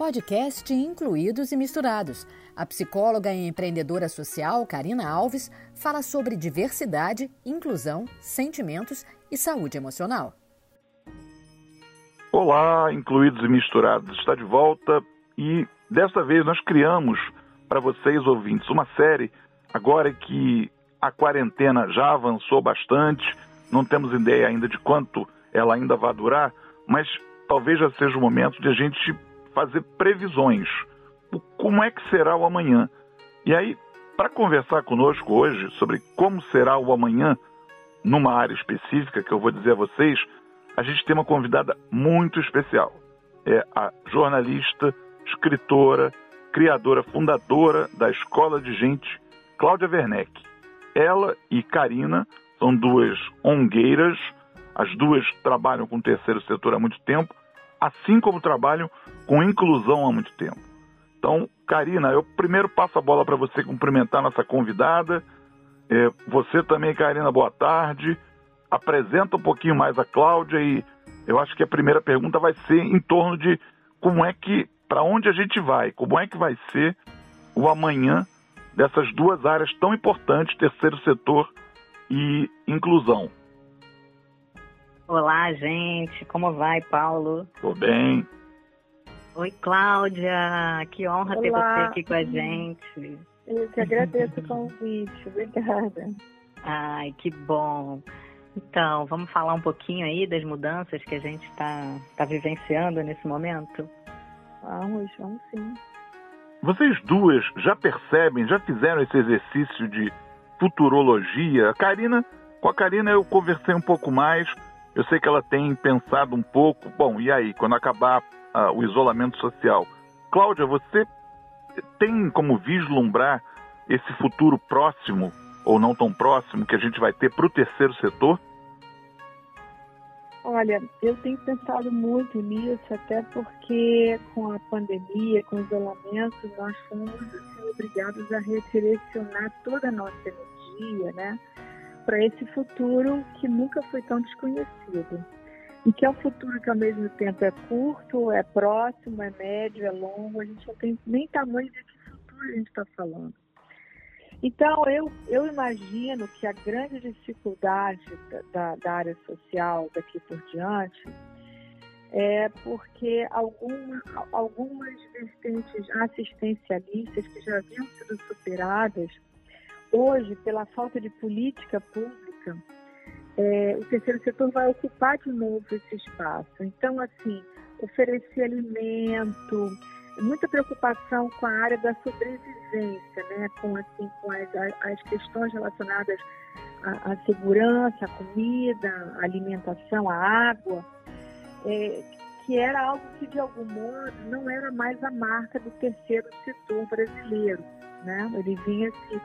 podcast Incluídos e Misturados. A psicóloga e empreendedora social Karina Alves fala sobre diversidade, inclusão, sentimentos e saúde emocional. Olá, Incluídos e Misturados. Está de volta e desta vez nós criamos para vocês ouvintes uma série agora que a quarentena já avançou bastante, não temos ideia ainda de quanto ela ainda vai durar, mas talvez já seja o momento de a gente fazer previsões. Como é que será o amanhã? E aí, para conversar conosco hoje sobre como será o amanhã, numa área específica que eu vou dizer a vocês, a gente tem uma convidada muito especial. É a jornalista, escritora, criadora, fundadora da Escola de Gente, Cláudia Werneck. Ela e Karina são duas ongueiras, as duas trabalham com o terceiro setor há muito tempo, assim como trabalham com inclusão há muito tempo. Então, Karina, eu primeiro passo a bola para você cumprimentar nossa convidada. É, você também, Karina, boa tarde. Apresenta um pouquinho mais a Cláudia e eu acho que a primeira pergunta vai ser em torno de como é que, para onde a gente vai, como é que vai ser o amanhã dessas duas áreas tão importantes, terceiro setor e inclusão. Olá, gente. Como vai, Paulo? Tô bem. Oi, Cláudia. Que honra Olá. ter você aqui com a gente. Eu te agradeço o convite. Obrigada. Ai, que bom. Então, vamos falar um pouquinho aí das mudanças que a gente está tá vivenciando nesse momento? Vamos, vamos sim. Vocês duas já percebem, já fizeram esse exercício de futurologia? A Karina, com a Karina eu conversei um pouco mais eu sei que ela tem pensado um pouco. Bom, e aí, quando acabar uh, o isolamento social? Cláudia, você tem como vislumbrar esse futuro próximo, ou não tão próximo, que a gente vai ter para o terceiro setor? Olha, eu tenho pensado muito nisso, até porque com a pandemia, com o isolamento, nós fomos assim, obrigados a redirecionar toda a nossa energia, né? para esse futuro que nunca foi tão desconhecido. E que é um futuro que ao mesmo tempo é curto, é próximo, é médio, é longo, a gente não tem nem tamanho de que futuro a gente está falando. Então, eu, eu imagino que a grande dificuldade da, da, da área social daqui por diante é porque alguma, algumas vertentes assistencialistas que já haviam sido superadas Hoje, pela falta de política pública, é, o terceiro setor vai ocupar de novo esse espaço. Então, assim, oferecer alimento, muita preocupação com a área da sobrevivência, né? com, assim, com as, as questões relacionadas à, à segurança, à comida, à alimentação, à água, é, que era algo que, de algum modo, não era mais a marca do terceiro setor brasileiro. Né? Ele vinha se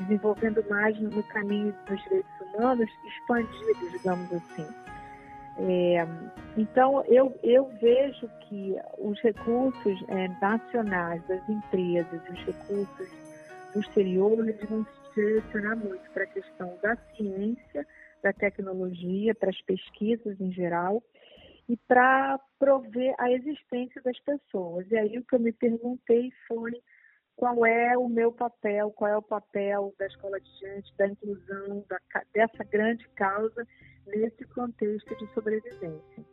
desenvolvendo mais no caminho dos direitos humanos expandidos, digamos assim. É, então, eu, eu vejo que os recursos é, nacionais das empresas os recursos do exterior eles vão se direcionar muito para a questão da ciência, da tecnologia, para as pesquisas em geral e para prover a existência das pessoas. E aí o que eu me perguntei foi qual é o meu papel, qual é o papel da escola de gente, da inclusão, da, dessa grande causa nesse contexto de sobrevivência.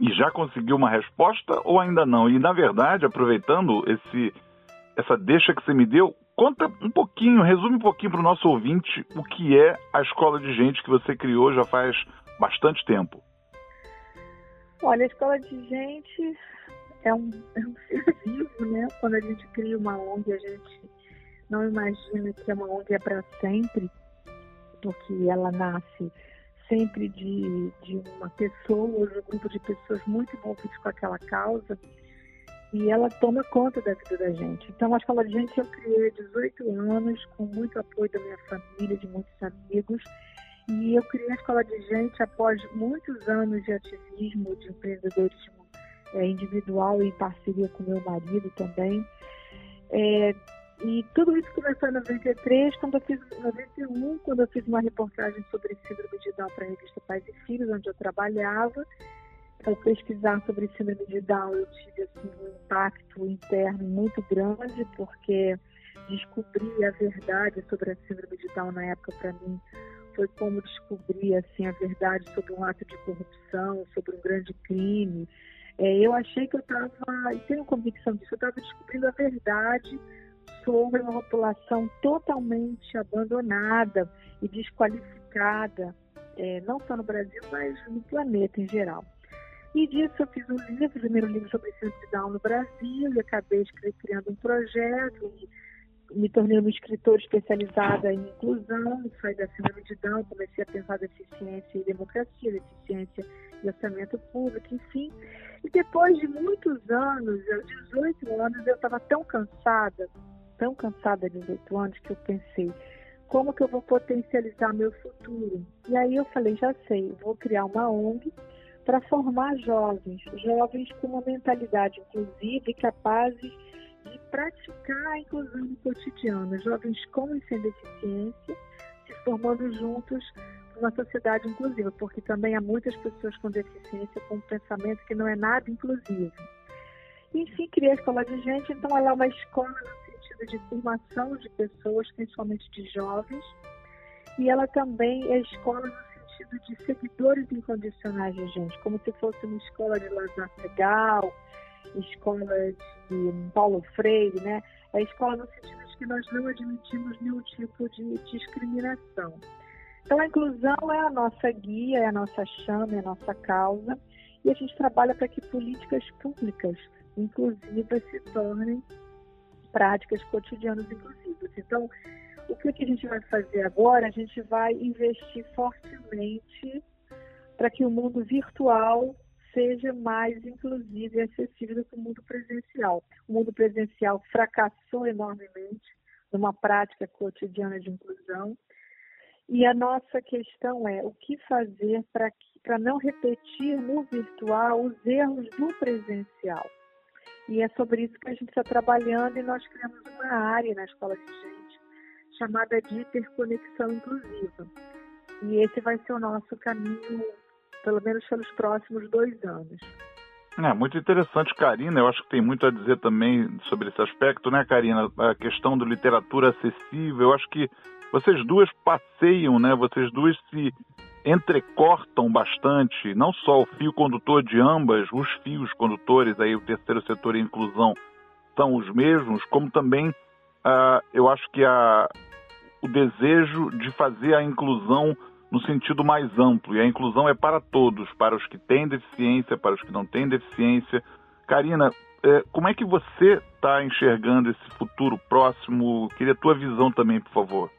E já conseguiu uma resposta ou ainda não? E na verdade, aproveitando esse essa deixa que você me deu, conta um pouquinho, resume um pouquinho para o nosso ouvinte o que é a escola de gente que você criou já faz bastante tempo. Olha, a escola de gente é um, é um ser vivo, né? Quando a gente cria uma ONG, a gente não imagina que uma ONG é para sempre, porque ela nasce sempre de, de uma pessoa, de um grupo de pessoas muito envolvidas com aquela causa, e ela toma conta da vida da gente. Então, a Escola de Gente eu criei há 18 anos, com muito apoio da minha família, de muitos amigos, e eu criei a Escola de Gente após muitos anos de ativismo, de empreendedorismo é, individual e em parceria com meu marido também. É, e tudo isso começou em 93, quando eu fiz, 91, quando eu fiz uma reportagem sobre síndrome de Down para a revista Pais e Filhos, onde eu trabalhava. ao pesquisar sobre síndrome de Down, eu tive assim, um impacto interno muito grande, porque descobrir a verdade sobre a síndrome de Down na época para mim foi como descobrir assim a verdade sobre um ato de corrupção, sobre um grande crime. É, eu achei que eu estava, e tenho convicção disso, eu estava descobrindo a verdade sobre uma população totalmente abandonada e desqualificada, é, não só no Brasil, mas no planeta em geral. E disso eu fiz um livro, o primeiro livro sobre síndrome de Down no Brasil, e acabei criando um projeto, e me tornei uma escritora especializada em inclusão, saí da síndrome de Down, comecei a pensar deficiência e democracia, deficiência e orçamento público, enfim. E depois de muitos anos, aos 18 anos, eu estava tão cansada, tão cansada de 18 anos, que eu pensei, como que eu vou potencializar meu futuro? E aí eu falei, já sei, vou criar uma ONG para formar jovens, jovens com uma mentalidade inclusiva e capazes de praticar a inclusão no cotidiano, jovens com e sem deficiência, se formando juntos uma sociedade inclusiva, porque também há muitas pessoas com deficiência com um pensamento que não é nada inclusivo. Enfim, criei a escola de gente, então ela é uma escola no sentido de formação de pessoas, principalmente de jovens, e ela também é escola no sentido de seguidores incondicionais de gente, como se fosse uma escola de Lazar Legal, escola de Paulo Freire, né? É escola no sentido de que nós não admitimos nenhum tipo de discriminação. Então, a inclusão é a nossa guia, é a nossa chama, é a nossa causa, e a gente trabalha para que políticas públicas inclusivas se tornem práticas cotidianas inclusivas. Então, o que, que a gente vai fazer agora? A gente vai investir fortemente para que o mundo virtual seja mais inclusivo e acessível do que o mundo presencial. O mundo presencial fracassou enormemente numa prática cotidiana de inclusão. E a nossa questão é o que fazer para não repetir no virtual os erros do presencial. E é sobre isso que a gente está trabalhando e nós criamos uma área na Escola de Gente chamada de interconexão inclusiva. E esse vai ser o nosso caminho, pelo menos pelos próximos dois anos. É, muito interessante, Karina. Eu acho que tem muito a dizer também sobre esse aspecto, né, Karina? A questão da literatura acessível. Eu acho que vocês duas passeiam, né? Vocês duas se entrecortam bastante, não só o fio condutor de ambas, os fios condutores, aí o terceiro setor e inclusão são os mesmos, como também uh, eu acho que a, o desejo de fazer a inclusão no sentido mais amplo. E a inclusão é para todos, para os que têm deficiência, para os que não têm deficiência. Karina, é, como é que você está enxergando esse futuro próximo? Queria a tua visão também, por favor.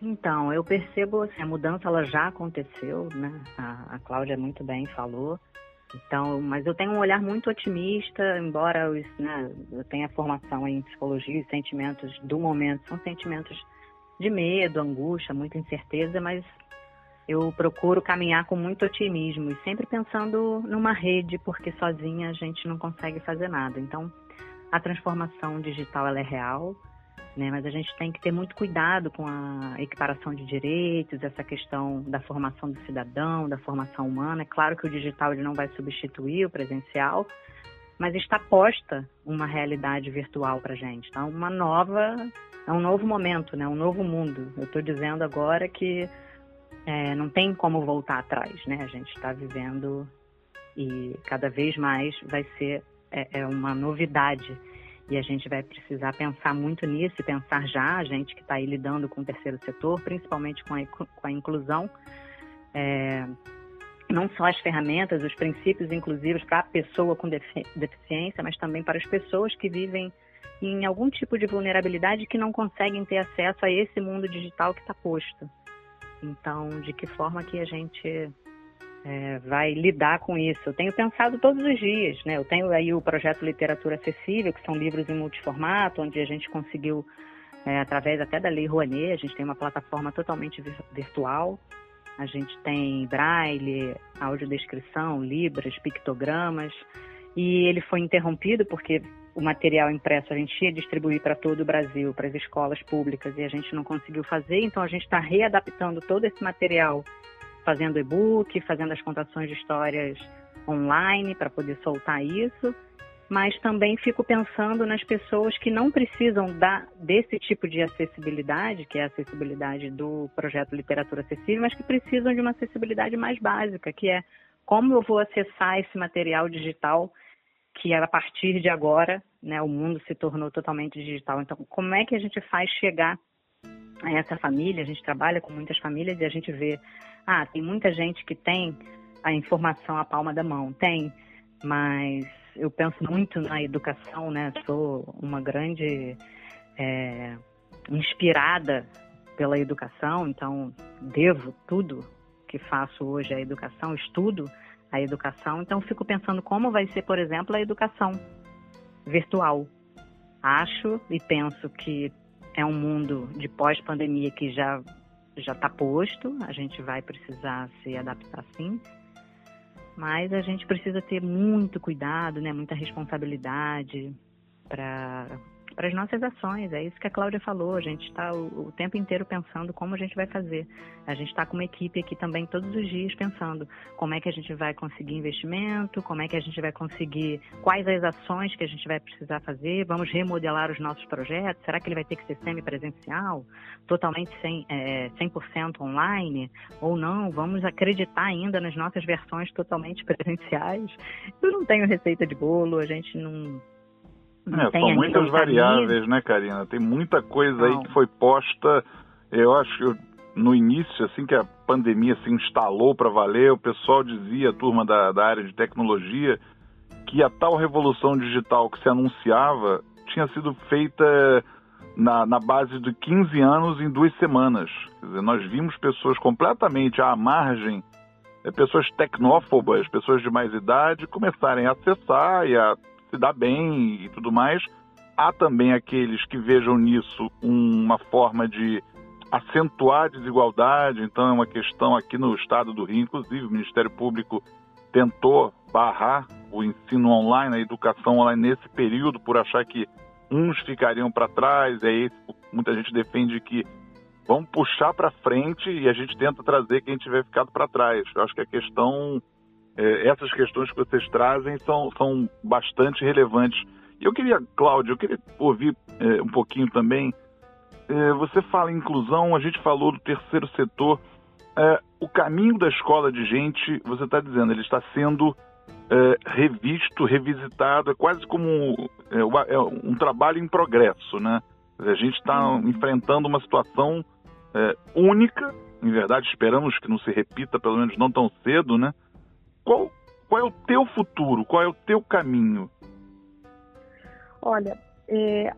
Então, eu percebo assim, a mudança ela já aconteceu, né? A, a Cláudia muito bem falou. Então, mas eu tenho um olhar muito otimista, embora eu, né, eu tenha formação em psicologia e sentimentos do momento são sentimentos de medo, angústia, muita incerteza, mas eu procuro caminhar com muito otimismo e sempre pensando numa rede, porque sozinha a gente não consegue fazer nada. Então, a transformação digital ela é real, né? Mas a gente tem que ter muito cuidado com a equiparação de direitos, essa questão da formação do cidadão, da formação humana. É claro que o digital ele não vai substituir o presencial, mas está posta uma realidade virtual para a gente. Então, uma nova, é um novo momento, né? Um novo mundo. Eu estou dizendo agora que é, não tem como voltar atrás, né? A gente está vivendo e cada vez mais vai ser é, é uma novidade e a gente vai precisar pensar muito nisso e pensar já, a gente que está aí lidando com o terceiro setor, principalmente com a, com a inclusão, é, não só as ferramentas, os princípios inclusivos para a pessoa com deficiência, mas também para as pessoas que vivem em algum tipo de vulnerabilidade que não conseguem ter acesso a esse mundo digital que está posto. Então, de que forma que a gente é, vai lidar com isso. Eu tenho pensado todos os dias, né? Eu tenho aí o projeto Literatura Acessível, que são livros em multiformato, onde a gente conseguiu, é, através até da Lei Rouanet, a gente tem uma plataforma totalmente virtual. A gente tem braille, audiodescrição, libras, pictogramas. E ele foi interrompido porque o material impresso a gente ia distribuir para todo o Brasil, para as escolas públicas, e a gente não conseguiu fazer. Então a gente está readaptando todo esse material fazendo e-book, fazendo as contações de histórias online para poder soltar isso, mas também fico pensando nas pessoas que não precisam da, desse tipo de acessibilidade, que é a acessibilidade do projeto Literatura Acessível, mas que precisam de uma acessibilidade mais básica, que é como eu vou acessar esse material digital que a partir de agora, né, o mundo se tornou totalmente digital. Então, como é que a gente faz chegar a essa família? A gente trabalha com muitas famílias e a gente vê, ah, tem muita gente que tem a informação à palma da mão, tem, mas eu penso muito na educação, né? Sou uma grande é, inspirada pela educação, então devo tudo que faço hoje à educação, estudo a educação, então fico pensando como vai ser, por exemplo, a educação virtual. Acho e penso que é um mundo de pós-pandemia que já já está posto, a gente vai precisar se adaptar sim, mas a gente precisa ter muito cuidado, né, muita responsabilidade para para as nossas ações. É isso que a Cláudia falou. A gente está o, o, tempo inteiro pensando como a gente vai fazer. A gente está com uma equipe aqui também todos os dias pensando como é que a gente vai conseguir investimento, como é que a gente vai conseguir, quais as ações que a gente vai precisar fazer, vamos remodelar os nossos projetos. Será que ele vai ter que ser semi-presencial, totalmente 100%, é, 100 online ou não? Vamos acreditar ainda nas nossas versões totalmente presenciais. Eu não tenho receita de bolo, a gente não é, são muitas variáveis, né, Karina? Tem muita coisa aí que foi posta. Eu acho que no início, assim que a pandemia se instalou para valer, o pessoal dizia, a turma da, da área de tecnologia, que a tal revolução digital que se anunciava tinha sido feita na, na base de 15 anos em duas semanas. Quer dizer, nós vimos pessoas completamente à margem, é, pessoas tecnófobas, pessoas de mais idade, começarem a acessar e a se dá bem e tudo mais. Há também aqueles que vejam nisso uma forma de acentuar a desigualdade, então é uma questão aqui no estado do Rio, inclusive o Ministério Público tentou barrar o ensino online, a educação online nesse período, por achar que uns ficariam para trás, e aí muita gente defende que vamos puxar para frente e a gente tenta trazer quem tiver ficado para trás. Eu acho que a questão é, essas questões que vocês trazem são, são bastante relevantes. E eu queria, Cláudio, eu queria ouvir é, um pouquinho também. É, você fala em inclusão, a gente falou do terceiro setor. É, o caminho da escola de gente, você está dizendo, ele está sendo revisto, revisitado, é quase como é um trabalho em progresso, né? A gente está uhum. enfrentando uma situação única, em verdade, esperamos que não se repita, pelo menos não tão cedo, né? Qual, qual é o teu futuro? Qual é o teu caminho? Olha, é,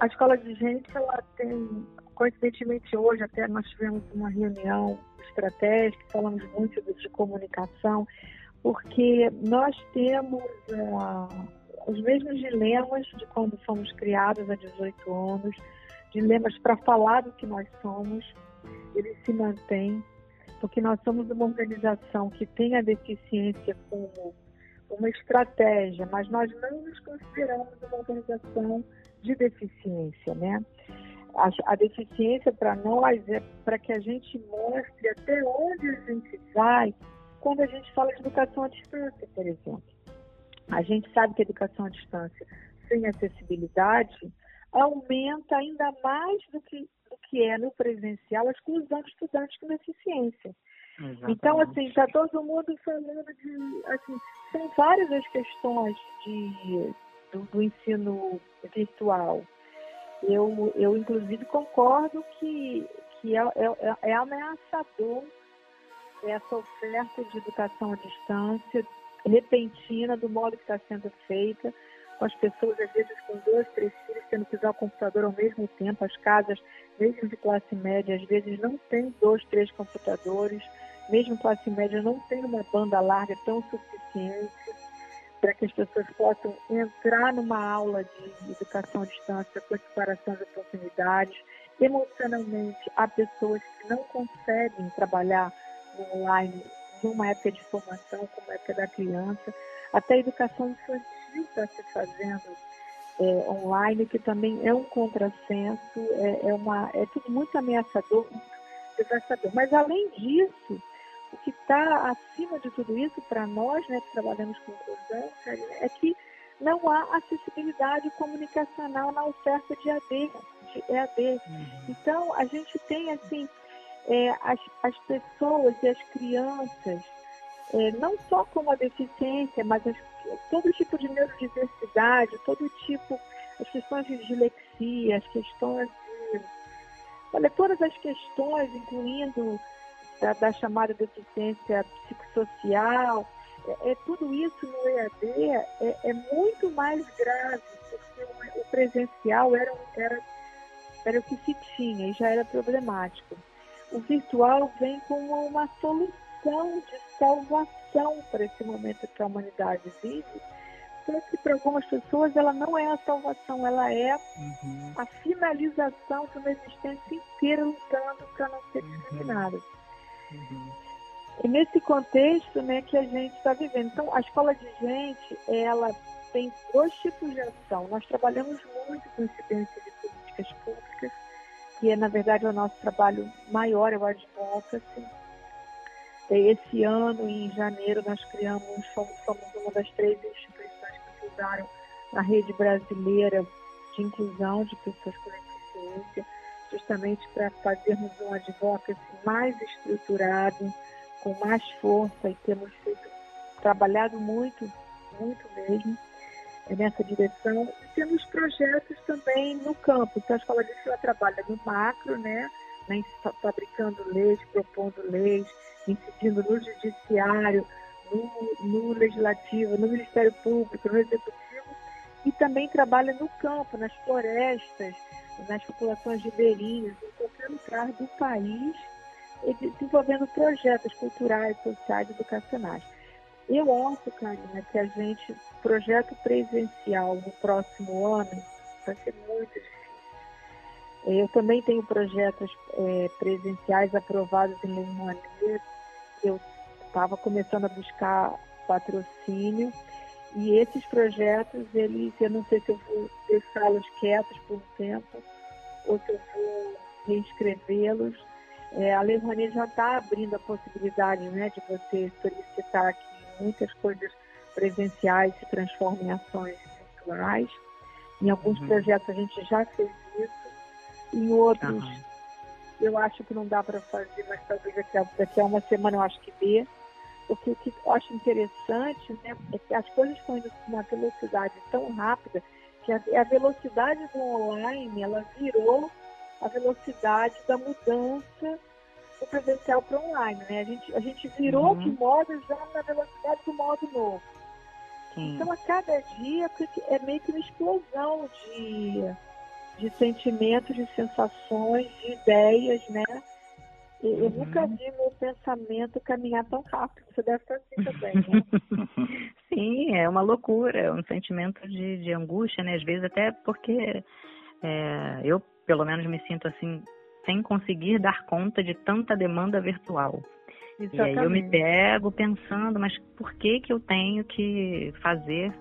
a escola de gente, ela tem, coincidentemente hoje até nós tivemos uma reunião estratégica, falamos muito de comunicação, porque nós temos uh, os mesmos dilemas de quando fomos criados há 18 anos, dilemas para falar do que nós somos, eles se mantêm porque nós somos uma organização que tem a deficiência como uma estratégia, mas nós não nos consideramos uma organização de deficiência, né? A, a deficiência para nós é para que a gente mostre até onde a gente vai quando a gente fala de educação à distância, por exemplo. A gente sabe que a educação à distância sem acessibilidade aumenta ainda mais do que que é no presencial a exclusão de estudantes com deficiência. Exatamente. Então, assim, está todo mundo falando de. Assim, são várias as questões de, do, do ensino virtual. Eu, eu, inclusive, concordo que, que é, é, é ameaçador essa oferta de educação à distância repentina, do modo que está sendo feita, com as pessoas, às vezes, com dois, três filhos, tendo que usar o computador ao mesmo tempo. As casas, mesmo de classe média, às vezes não tem dois, três computadores. Mesmo classe média não tem uma banda larga tão suficiente para que as pessoas possam entrar numa aula de educação à distância com equiparação de oportunidades. Emocionalmente, há pessoas que não conseguem trabalhar no online numa época de formação, como a época da criança. Até a educação infantil está se fazendo é, online, que também é um contrassenso, é, é, uma, é tudo muito ameaçador, muito devastador. Mas, além disso, o que está acima de tudo isso para nós, né, que trabalhamos com inclusão, é que não há acessibilidade comunicacional na oferta de AD, de EAD. Uhum. Então, a gente tem, assim, é, as, as pessoas e as crianças, é, não só com a deficiência, mas as, todo tipo de neurodiversidade, todo tipo, as questões de dislexia, as questões de. Olha, todas as questões, incluindo da, da chamada deficiência psicossocial, é, é, tudo isso no EAD é, é muito mais grave, porque o, o presencial era, era, era o que se tinha e já era problemático. O virtual vem como uma solução de salvação para esse momento que a humanidade vive, só que para algumas pessoas ela não é a salvação, ela é uhum. a finalização de uma existência inteira lutando para não ser discriminada. Uhum. E nesse contexto né, que a gente está vivendo. Então, a escola de gente, ela tem dois tipos de ação. Nós trabalhamos muito com incidência de políticas públicas, que é, na verdade, o nosso trabalho maior, é o advocacy. Esse ano, em janeiro, nós criamos, somos, uma das três instituições que fundaram a rede brasileira de inclusão de pessoas com deficiência, justamente para fazermos um advocacy mais estruturado, com mais força e temos feito, trabalhado muito, muito mesmo nessa direção. E temos projetos também no campo. Então, a Escola de Ensino trabalha no macro, né? né? fabricando leis, propondo leis, incidindo no judiciário, no, no legislativo, no Ministério Público, no Executivo, e também trabalha no campo, nas florestas, nas populações ribeirinhas, em qualquer lugar do país desenvolvendo projetos culturais, sociais educacionais. Eu acho, Karina, que a gente, projeto presencial no próximo ano, vai ser muito difícil. Eu também tenho projetos é, presenciais aprovados em Lei Monet. Eu estava começando a buscar patrocínio e esses projetos, eles, eu não sei se eu vou deixá-los quietos por um tempo ou se eu vou reinscrevê-los é, a Lei Rouanet já está abrindo a possibilidade né, de você solicitar que muitas coisas presenciais se transformem em ações virtuais. Em alguns uhum. projetos a gente já fez isso, em outros uhum. Eu acho que não dá para fazer, mas talvez daqui a, daqui a uma semana eu acho que dê. Porque o que eu acho interessante né, é que as coisas estão indo com uma velocidade tão rápida que a, a velocidade do online ela virou a velocidade da mudança do presencial para online, né? A gente, a gente virou uhum. de modo já na velocidade do modo novo. Sim. Então, a cada dia é meio que uma explosão de, de sentimentos, de sensações, de ideias, né? Eu, uhum. nunca vi meu pensamento caminhar tão rápido. Você deve estar assim também, né? Sim, é uma loucura, é um sentimento de, de angústia, né? Às vezes até porque é, eu pelo menos me sinto assim, sem conseguir dar conta de tanta demanda virtual. Exatamente. E aí eu me pego pensando, mas por que que eu tenho que fazer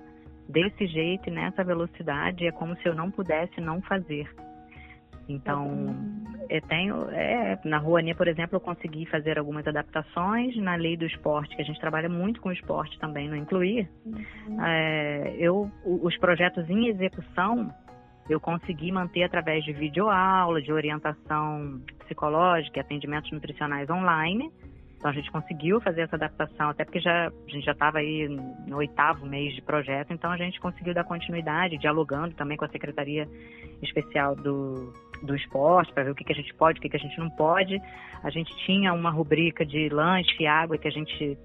desse jeito e nessa velocidade? É como se eu não pudesse não fazer. Então, eu tenho, é, na Rouania, por exemplo, eu consegui fazer algumas adaptações na lei do esporte, que a gente trabalha muito com o esporte também, não incluir. Uhum. É, eu, os projetos em execução, eu consegui manter através de videoaula, de orientação psicológica e atendimentos nutricionais online. Então a gente conseguiu fazer essa adaptação, até porque já, a gente já estava aí no oitavo mês de projeto, então a gente conseguiu dar continuidade, dialogando também com a Secretaria Especial do, do Esporte, para ver o que, que a gente pode, o que, que a gente não pode. A gente tinha uma rubrica de lanche e água que a gente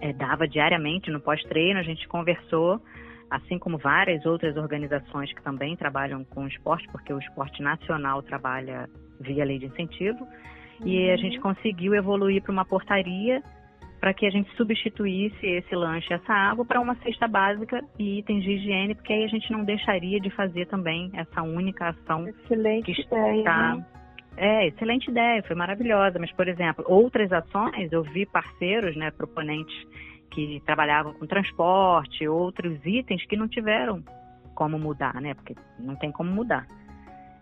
é, dava diariamente no pós-treino, a gente conversou assim como várias outras organizações que também trabalham com esporte, porque o esporte nacional trabalha via lei de incentivo. E a uhum. gente conseguiu evoluir para uma portaria para que a gente substituísse esse lanche, essa água, para uma cesta básica e itens de higiene, porque aí a gente não deixaria de fazer também essa única ação excelente que está. Ideia, né? É, excelente ideia, foi maravilhosa. Mas, por exemplo, outras ações, eu vi parceiros, né, proponentes que trabalhavam com transporte, outros itens que não tiveram como mudar, né? Porque não tem como mudar.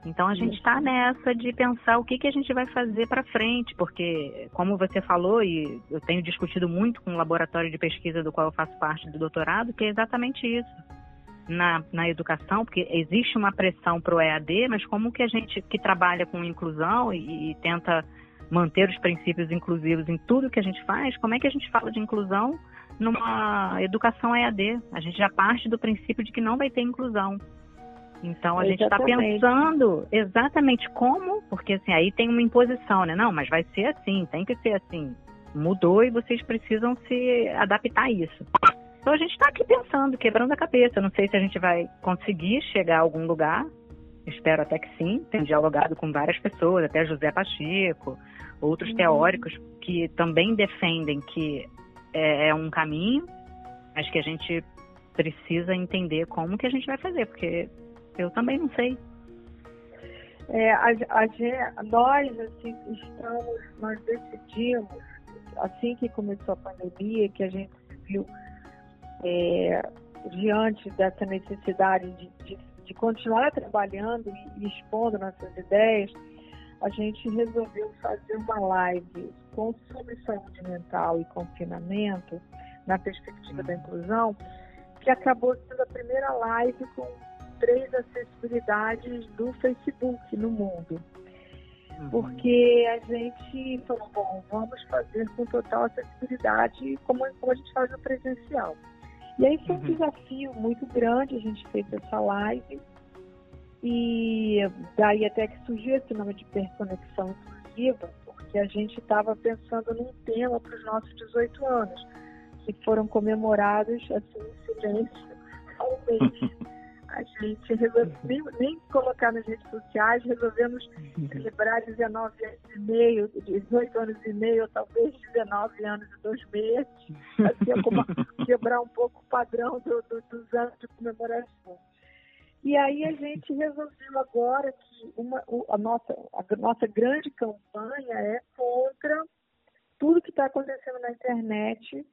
Então a gente está nessa de pensar o que, que a gente vai fazer para frente, porque, como você falou, e eu tenho discutido muito com o laboratório de pesquisa do qual eu faço parte do doutorado, que é exatamente isso. Na, na educação, porque existe uma pressão para o EAD, mas como que a gente que trabalha com inclusão e, e tenta manter os princípios inclusivos em tudo que a gente faz, como é que a gente fala de inclusão numa educação EAD? A gente já parte do princípio de que não vai ter inclusão. Então a gente está pensando exatamente como, porque assim, aí tem uma imposição, né? Não, mas vai ser assim, tem que ser assim. Mudou e vocês precisam se adaptar a isso. Então a gente está aqui pensando, quebrando a cabeça. não sei se a gente vai conseguir chegar a algum lugar. Espero até que sim. Tenho dialogado com várias pessoas, até José Pacheco, outros uhum. teóricos que também defendem que é, é um caminho, mas que a gente precisa entender como que a gente vai fazer, porque eu também não sei. É, a, a, nós, assim, estamos, nós decidimos, assim que começou a pandemia, que a gente viu é, diante dessa necessidade de, de, de, continuar trabalhando e, expondo nossas ideias, a gente resolveu fazer uma live com, sobre saúde mental e confinamento, na perspectiva da inclusão, que acabou sendo a primeira live com três acessibilidades do Facebook no mundo. Uhum. Porque a gente falou, bom, vamos fazer com total acessibilidade como, como a gente faz no presencial. E aí foi um uhum. desafio muito grande, a gente fez essa live. E daí até que surgiu esse nome de hiperconexão inclusiva, porque a gente estava pensando num tema para os nossos 18 anos, que foram comemorados assim em silêncio ao mês. a gente resolveu nem, nem, colocar nas redes sociais, resolvemos celebrar 19 anos e meio, 18 anos e meio, ou talvez 19 anos e dois meses, assim, como quebrar um pouco o padrão do, do, dos anos de comemoração. E aí a gente resolveu agora que uma, a, nossa, a nossa grande campanha é contra tudo que está acontecendo na internet,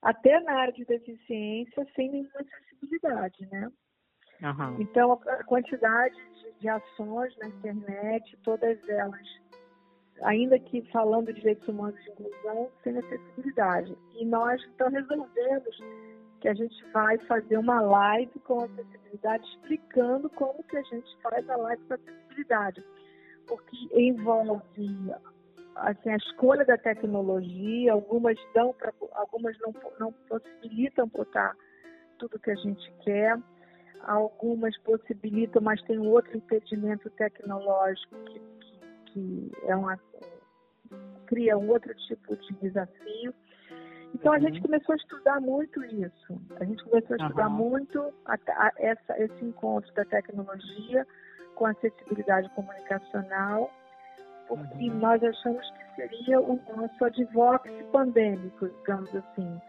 até na área de deficiência, sem nenhuma acessibilidade, né? Uhum. Então, a quantidade de, de, ações na internet, todas elas, ainda que falando de direitos humanos de inclusão, sem acessibilidade. E nós, então, resolvemos que a gente vai fazer uma live com acessibilidade, explicando como que a gente faz a live com acessibilidade. Porque envolve assim, a escolha da tecnologia, algumas dão para algumas não, não possibilitam botar tudo que a gente quer algumas possibilitam, mas tem outro impedimento tecnológico que, que, que é uma, cria um outro tipo de desafio. Então a gente uhum. começou a estudar muito isso. A gente começou a estudar uhum. muito a, a, essa, esse encontro da tecnologia com acessibilidade comunicacional, porque uhum. nós achamos que seria o nosso advocacy pandêmico, digamos assim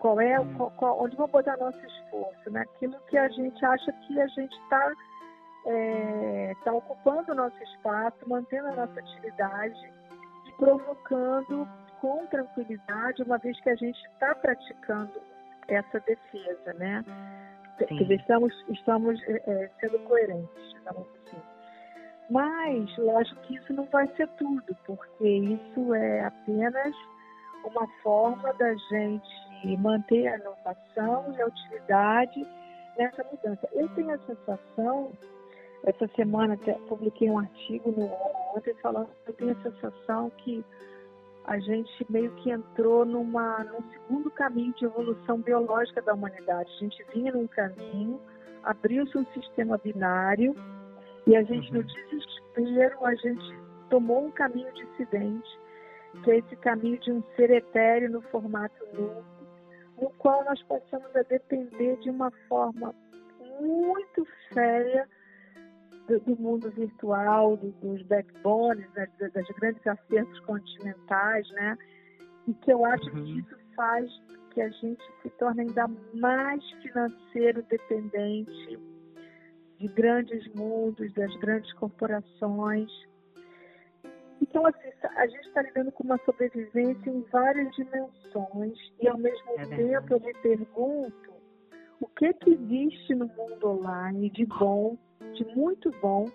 qual é, hum. qual, qual, onde vou botar nosso esforço? Naquilo que a gente acha que a gente está é, tá ocupando o nosso espaço, mantendo a nossa atividade e provocando com tranquilidade, uma vez que a gente está praticando essa defesa, né? Sim. estamos, estamos é, é, sendo coerentes, digamos assim. Mas, lógico que isso não vai ser tudo, porque isso é apenas uma forma da gente e manter a inovação e a utilidade nessa mudança. Eu tenho a sensação, essa semana publiquei um artigo no ontem falando, eu tenho a sensação que a gente meio que entrou numa, num segundo caminho de evolução biológica da humanidade. A gente vinha num caminho, abriu-se um sistema binário e a gente, uhum. no desespero, a gente tomou um caminho dissidente, que é esse caminho de um ser etéreo no formato nu, no qual nós passamos a depender de uma forma muito séria do, do mundo virtual, do, dos backbones, né, das grandes acertos continentais, né? E que eu acho uhum. que isso faz que a gente se torne ainda mais financeiro dependente de grandes mundos, das grandes corporações, então, assim, a gente está lidando com uma sobrevivência em várias dimensões e, ao mesmo é tempo, eu me pergunto o que, que existe no mundo online de bom, de muito bom,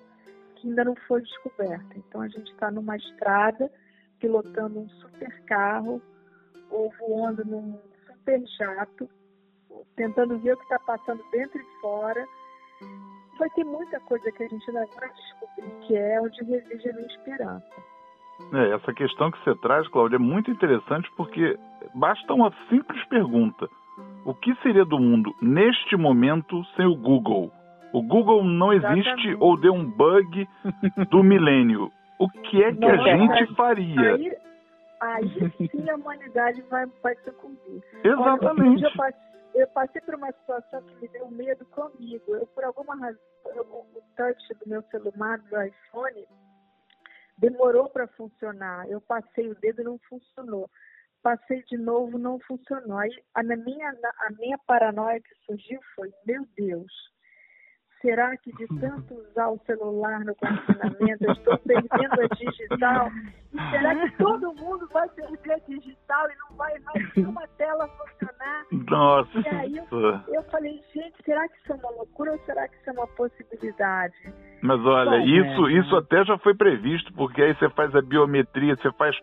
que ainda não foi descoberta. Então a gente está numa estrada, pilotando um super carro ou voando num super jato, tentando ver o que está passando dentro e fora. Vai ter muita coisa que a gente ainda vai descobrir, que é onde reside a minha esperança. É, essa questão que você traz, Cláudia, é muito interessante porque basta uma simples pergunta. O que seria do mundo neste momento sem o Google? O Google não existe Exatamente. ou deu um bug do milênio. O que é que não, a gente faria? Aí, aí sim a humanidade vai, vai sucumbir. Exatamente. Olha, eu, passei, eu passei por uma situação que me deu medo comigo. Eu, por alguma razão, eu, o touch do meu celular, do iPhone, demorou para funcionar. Eu passei o dedo não funcionou. Passei de novo, não funcionou. Aí a minha, a minha paranoia que surgiu foi, meu Deus, Será que de tanto usar o celular no confinamento eu estou perdendo a digital? E será que todo mundo vai perder a digital e não vai mais uma tela funcionar? Nossa! E aí eu, eu, falei, gente, será que isso é uma loucura ou será que isso é uma possibilidade? Mas olha, Bom, isso, é, isso até já foi previsto, porque aí você faz a biometria, você faz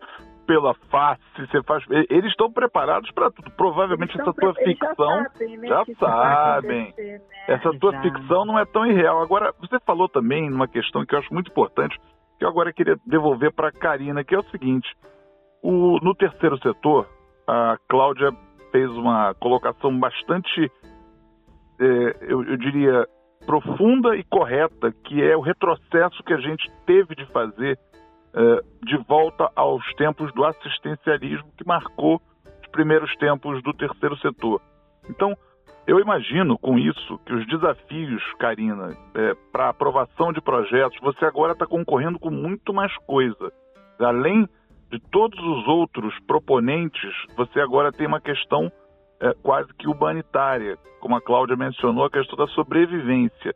pela face, você faz. Eles estão preparados para tudo. Provavelmente essa tua ficção. Já sabem, né, já sabem. Né? Essa tua já. ficção não é tão irreal. Agora, você falou também numa questão que eu acho muito importante, que eu agora queria devolver para a Karina, que é o seguinte: o, no terceiro setor, a Cláudia fez uma colocação bastante, é, eu, eu diria, profunda e correta, que é o retrocesso que a gente teve de fazer de volta aos tempos do assistencialismo que marcou os primeiros tempos do terceiro setor. Então, eu imagino com isso que os desafios, Karina, é, para aprovação de projetos, você agora está concorrendo com muito mais coisa. Além de todos os outros proponentes, você agora tem uma questão é, quase que humanitária, como a Cláudia mencionou, a questão da sobrevivência.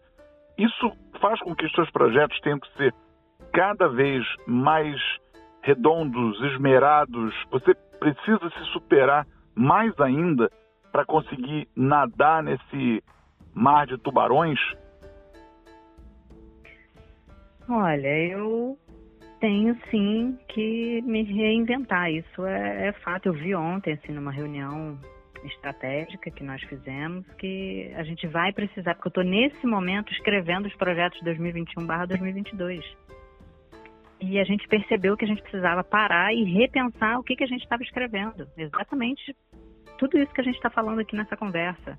Isso faz com que os seus projetos tenham que ser cada vez mais redondos, esmerados. Você precisa se superar mais ainda para conseguir nadar nesse mar de tubarões? Olha, eu tenho sim que me reinventar. Isso é, é, fato. Eu vi ontem, assim, numa reunião estratégica que nós fizemos, que a gente vai precisar, porque eu estou nesse momento escrevendo os projetos 2021/2022 e a gente percebeu que a gente precisava parar e repensar o que, que a gente estava escrevendo. Exatamente tudo isso que a gente está falando aqui nessa conversa.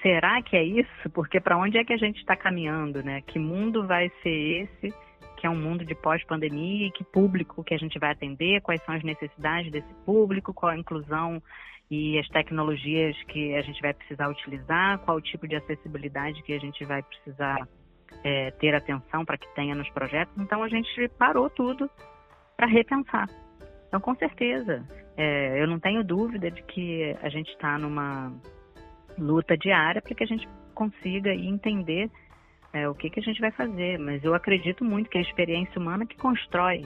Será que é isso? Porque para onde é que a gente está caminhando, né? Que mundo vai ser esse? Que é um mundo de pós-pandemia, que público que a gente vai atender, quais são as necessidades desse público, qual a inclusão e as tecnologias que a gente vai precisar utilizar, qual o tipo de acessibilidade que a gente vai precisar é, ter atenção para que tenha nos projetos. Então a gente parou tudo para repensar. Então, com certeza, é, eu não tenho dúvida de que a gente está numa luta diária para que a gente consiga entender é, o que, que a gente vai fazer. Mas eu acredito muito que a experiência humana que constrói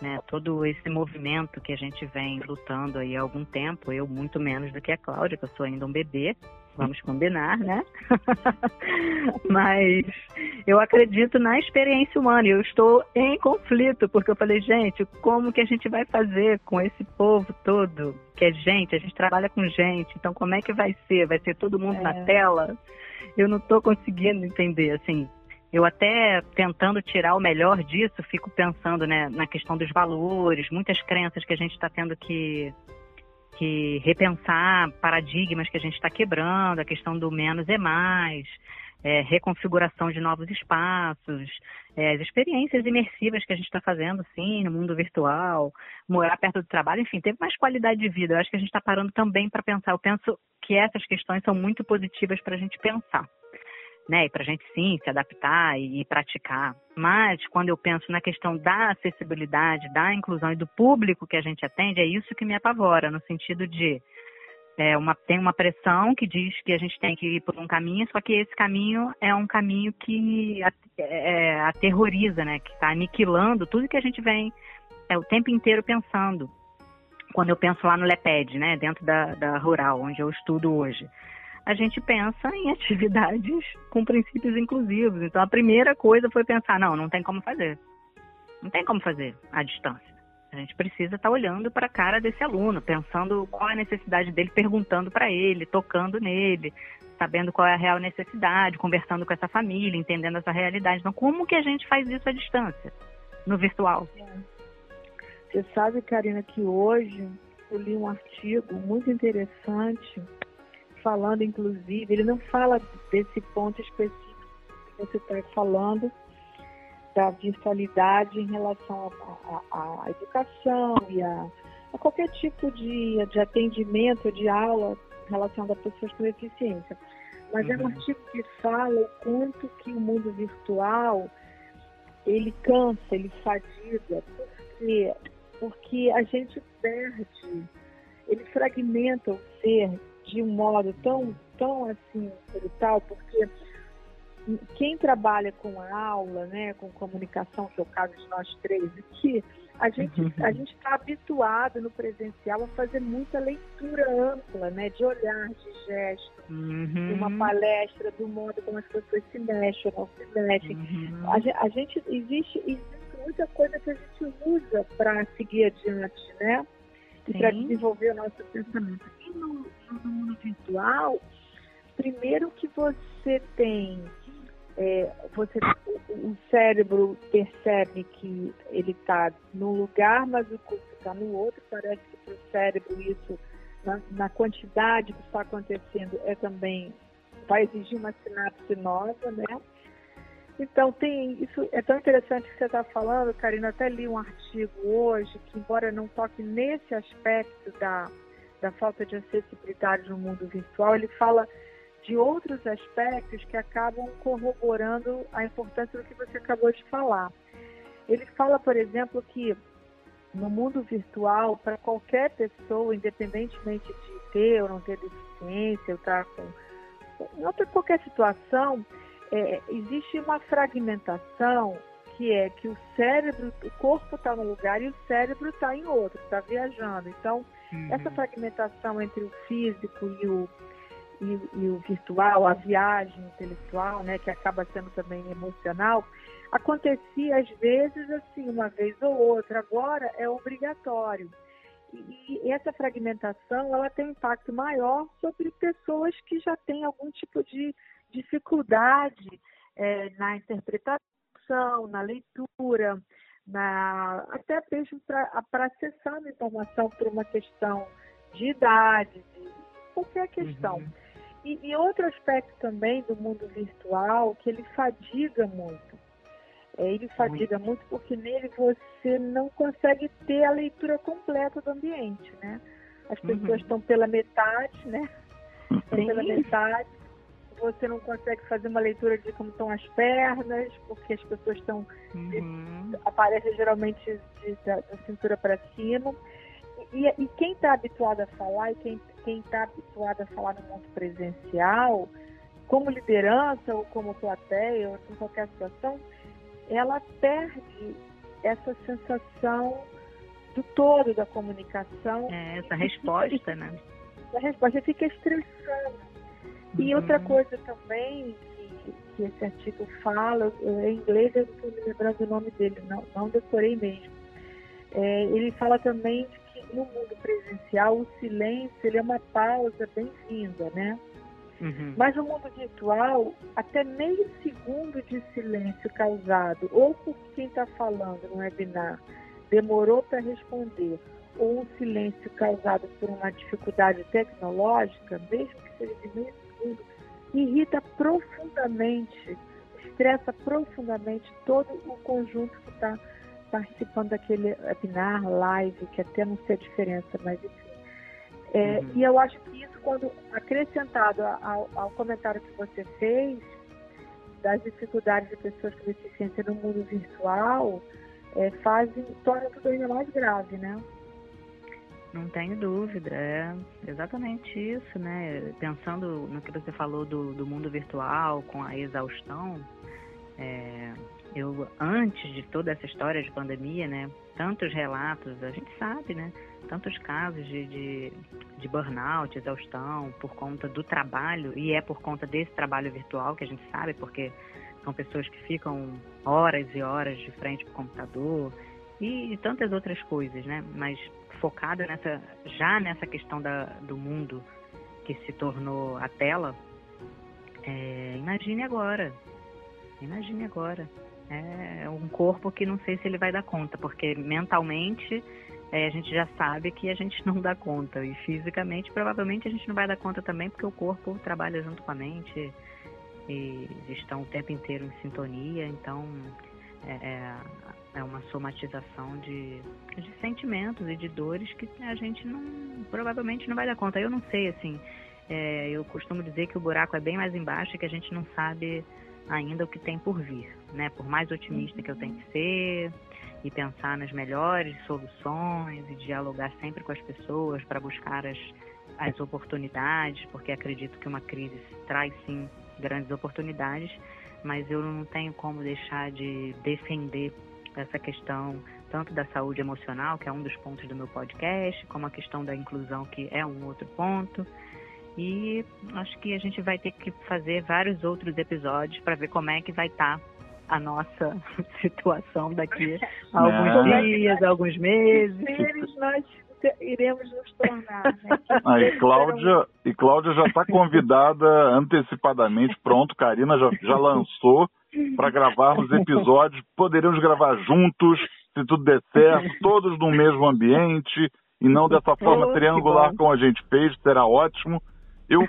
né, todo esse movimento que a gente vem lutando aí há algum tempo, eu muito menos do que a Cláudia, que eu sou ainda um bebê, vamos combinar, né? Mas eu acredito na experiência humana e eu estou em conflito, porque eu falei, gente, como que a gente vai fazer com esse povo todo, que é gente, a gente trabalha com gente, então como é que vai ser? Vai ser todo mundo é. na tela? Eu não estou conseguindo entender, assim, eu até tentando tirar o melhor disso, fico pensando né, na questão dos valores, muitas crenças que a gente está tendo que, que repensar, paradigmas que a gente está quebrando, a questão do menos é mais, é, reconfiguração de novos espaços, é, as experiências imersivas que a gente está fazendo, sim, no mundo virtual, morar perto do trabalho, enfim, ter mais qualidade de vida. Eu acho que a gente está parando também para pensar. Eu penso que essas questões são muito positivas para a gente pensar né? E para a gente sim se adaptar e, e praticar. Mas quando eu penso na questão da acessibilidade, da inclusão e do público que a gente atende, é isso que me apavora, no sentido de é uma, tem uma pressão que diz que a gente tem que ir por um caminho, só que esse caminho é um caminho que é, é, aterroriza, né? Que está aniquilando tudo que a gente vem é, o tempo inteiro pensando. Quando eu penso lá no LEPED, né? Dentro da, da Rural, onde eu estudo hoje a gente pensa em atividades com princípios inclusivos. Então, a primeira coisa foi pensar: não, não tem como fazer. Não tem como fazer à distância. A gente precisa estar tá olhando para a cara desse aluno, pensando qual é a necessidade dele, perguntando para ele, tocando nele, sabendo qual é a real necessidade, conversando com essa família, entendendo essa realidade. Então, como que a gente faz isso à distância, no virtual? Você sabe, Karina, que hoje eu li um artigo muito interessante, falando, inclusive, ele não fala desse ponto específico que você está falando, da virtualidade em relação à educação e a, a, qualquer tipo de, de atendimento, de aula relacionada a pessoas com deficiência. Mas uhum. é um uhum. artigo que fala o quanto que o mundo virtual ele cansa, ele fadiga, porque, porque a gente perde, ele fragmenta o ser de um modo tão, tão assim, brutal, porque quem trabalha com aula, né, com comunicação, que é o caso de nós três aqui, a gente uhum. a gente está habituado no presencial a fazer muita leitura ampla, né, de olhar, de gesto, uhum. de uma palestra, do modo como as pessoas se mexem ou não se mexem. Uhum. A, a, gente existe, existe muita coisa que a gente usa para seguir adiante, né, e para desenvolver o nosso pensamento. No, no mundo virtual, primeiro que você tem é, você, o cérebro percebe que ele está num lugar, mas o corpo está no outro. Parece que para o cérebro isso, na, na, quantidade que está acontecendo, é também vai exigir uma sinapse nova, né? Então tem isso é tão interessante que você está falando, Karina. Até li um artigo hoje que, embora não toque nesse aspecto da da falta de acessibilidade no mundo virtual, ele fala de outros aspectos que acabam corroborando a importância do que você acabou de falar. Ele fala, por exemplo, que no mundo virtual, para qualquer pessoa, independentemente de ter ou não ter deficiência, ou estar com. Em outra, qualquer situação, é, existe uma fragmentação que é que o cérebro, o corpo está num lugar e o cérebro está em outro, está viajando. Então, uhum. essa fragmentação entre o físico e o, e, e, o virtual, a viagem intelectual, né, que acaba sendo também emocional, acontecia às vezes assim, uma vez ou outra. Agora é obrigatório. E, e essa fragmentação ela tem um impacto maior sobre pessoas que já têm algum tipo de dificuldade é, na interpretação, na leitura, na, até mesmo para acessar a informação por uma questão de idade, de qualquer questão. Uhum. E, e, outro aspecto também do mundo virtual, que ele fadiga muito. É, ele fadiga muito. muito porque nele você não consegue ter a leitura completa do ambiente, né? As pessoas uhum. estão pela metade, né? Estão pela metade. Você não consegue fazer uma leitura de como estão as pernas, porque as pessoas estão. Uhum. aparecem geralmente de, da, da cintura para cima. E, e quem está habituado a falar e quem quem está habituado a falar no mundo presencial, como liderança ou como plateia ou em qualquer situação, ela perde essa sensação do todo da comunicação. É, essa resposta, fica, né? Essa resposta fica estressando. E outra coisa também que, que, esse artigo fala, em inglês eu não estou me lembrando o nome dele, não, não decorei mesmo. É, ele fala também no mundo presencial, o silêncio ele é uma pausa bem-vinda, né? Uhum. Mas no mundo virtual, até meio segundo de silêncio causado, ou por quem está falando no webinar, demorou para responder, ou um silêncio causado por uma dificuldade tecnológica, mesmo que seja de meio segundo, irrita profundamente, estressa profundamente todo o conjunto que está participando daquele webinar, live, que até não sei a diferença, mas enfim. É, uhum. E eu acho que isso, quando acrescentado ao, ao, comentário que você fez, das dificuldades de pessoas com deficiência no mundo virtual, é, fazem, torna tudo ainda mais grave, né? Não tenho dúvida, é exatamente isso, né? Pensando no que você falou do, do mundo virtual, com a exaustão, é, eu antes de toda essa história de pandemia, né, tantos relatos, a gente sabe, né, tantos casos de, de, de burnout, exaustão por conta do trabalho e é por conta desse trabalho virtual que a gente sabe, porque são pessoas que ficam horas e horas de frente para o computador e tantas outras coisas, né? Mas focada nessa já nessa questão da, do mundo que se tornou a tela, é, imagine agora, imagine agora. É um corpo que não sei se ele vai dar conta, porque mentalmente é, a gente já sabe que a gente não dá conta. E fisicamente, provavelmente, a gente não vai dar conta também, porque o corpo trabalha junto com a mente e estão o tempo inteiro em sintonia. Então, é, é, uma somatização de, de sentimentos e de dores que a gente não, provavelmente não vai dar conta. Eu não sei, assim, é, eu costumo dizer que o buraco é bem mais embaixo e que a gente não sabe ainda o que tem por vir, né? Por mais otimista que eu tenha que ser e pensar nas melhores soluções e dialogar sempre com as pessoas para buscar as, as oportunidades, porque acredito que uma crise traz sim grandes oportunidades, mas eu não tenho como deixar de defender essa questão tanto da saúde emocional, que é um dos pontos do meu podcast, como a questão da inclusão, que é um outro ponto. E acho que a gente vai ter que fazer vários outros episódios para ver como é que vai estar tá a nossa situação daqui a alguns é. dias, a alguns meses. Seres nós iremos nos tornar. Né? Ah, e, Cláudia, e Cláudia já está convidada antecipadamente, pronto, Karina já, já lançou para gravarmos episódios. Poderíamos gravar juntos, se tudo der certo, todos no mesmo ambiente, e não dessa forma oh, triangular como a gente fez, será ótimo. Eu,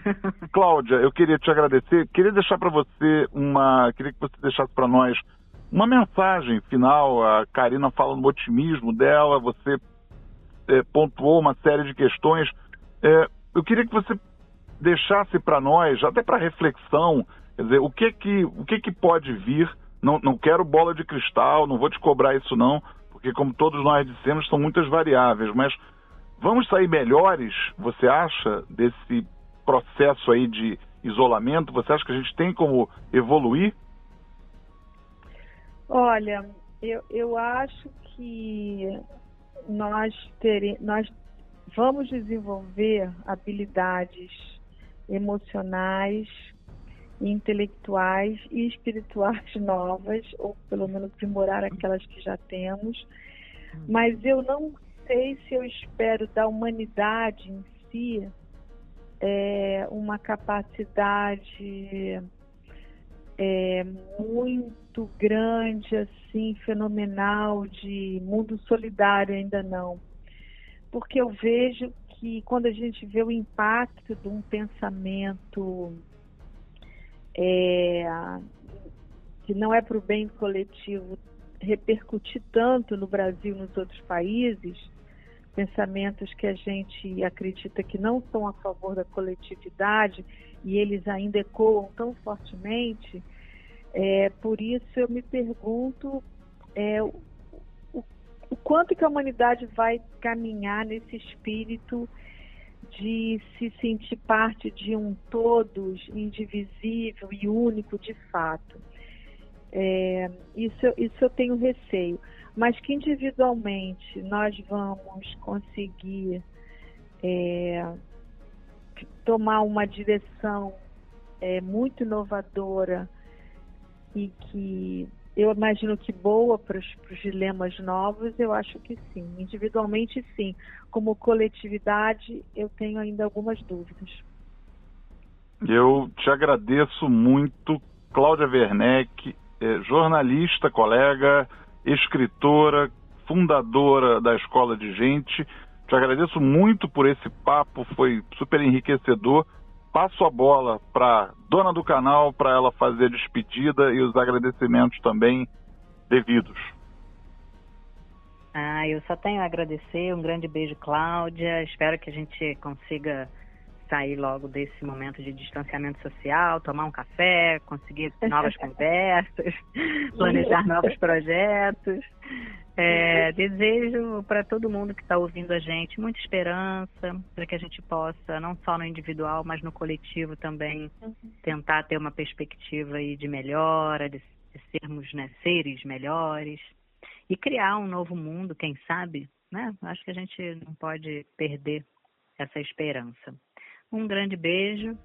Cláudia, eu queria te agradecer, queria deixar para você uma, queria que você deixasse para nós uma mensagem final. A Karina fala no otimismo dela, você é, pontuou uma série de questões. É, eu queria que você deixasse para nós, até para reflexão, quer dizer, o que que, o que, que pode vir. Não, não quero bola de cristal, não vou te cobrar isso não, porque como todos nós dissemos, são muitas variáveis, mas vamos sair melhores, você acha, desse processo aí de isolamento? Você acha que a gente tem como evoluir? Olha, eu, eu acho que nós, tere, nós vamos desenvolver habilidades emocionais, intelectuais e espirituais novas, ou pelo menos aprimorar aquelas que já temos. Mas eu não sei se eu espero da humanidade em si é, uma capacidade é, muito grande, assim, fenomenal de mundo solidário ainda não. Porque eu vejo que quando a gente vê o impacto de um pensamento é, que não é para o bem coletivo repercutir tanto no Brasil e nos outros países, pensamentos que a gente acredita que não são a favor da coletividade e eles ainda ecoam tão fortemente, é, por isso eu me pergunto é, o, o quanto que a humanidade vai caminhar nesse espírito de se sentir parte de um todos indivisível e único de fato. É, isso, isso eu tenho receio mas que individualmente nós vamos conseguir é, tomar uma direção é, muito inovadora e que eu imagino que boa para os dilemas novos, eu acho que sim. Individualmente, sim. Como coletividade, eu tenho ainda algumas dúvidas. Eu te agradeço muito, Cláudia Werneck, é, jornalista, colega, escritora, fundadora da Escola de Gente. Te agradeço muito por esse papo, foi super enriquecedor. Passo a bola para dona do canal para ela fazer a despedida e os agradecimentos também devidos. Ah, eu só tenho a agradecer. Um grande beijo, Cláudia. Espero que a gente consiga sair logo desse momento de distanciamento social, tomar um café, conseguir novas conversas, planejar novos projetos. É, desejo para todo mundo que está ouvindo a gente muita esperança para que a gente possa, não só no individual, mas no coletivo também, tentar ter uma perspectiva aí de melhora, de, de sermos né, seres melhores e criar um novo mundo, quem sabe, né? Acho que a gente não pode perder essa esperança. Um grande beijo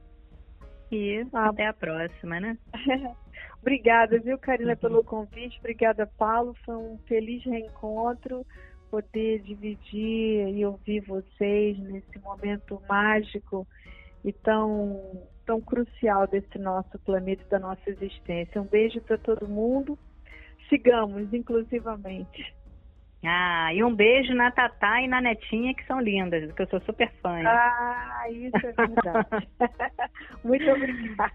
e ah. até a próxima, né? Obrigada, viu, Karina, pelo convite. Obrigada, Paulo. Foi um feliz reencontro poder dividir e ouvir vocês nesse momento mágico e tão, tão crucial desse nosso planeta, da nossa existência. Um beijo para todo mundo. Sigamos inclusivamente. Ah, e um beijo na Tatá e na Netinha, que são lindas, que eu sou super fã. Ah, isso é verdade. Muito obrigada.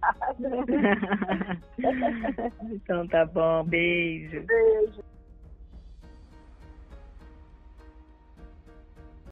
então tá bom, beijo. Beijo.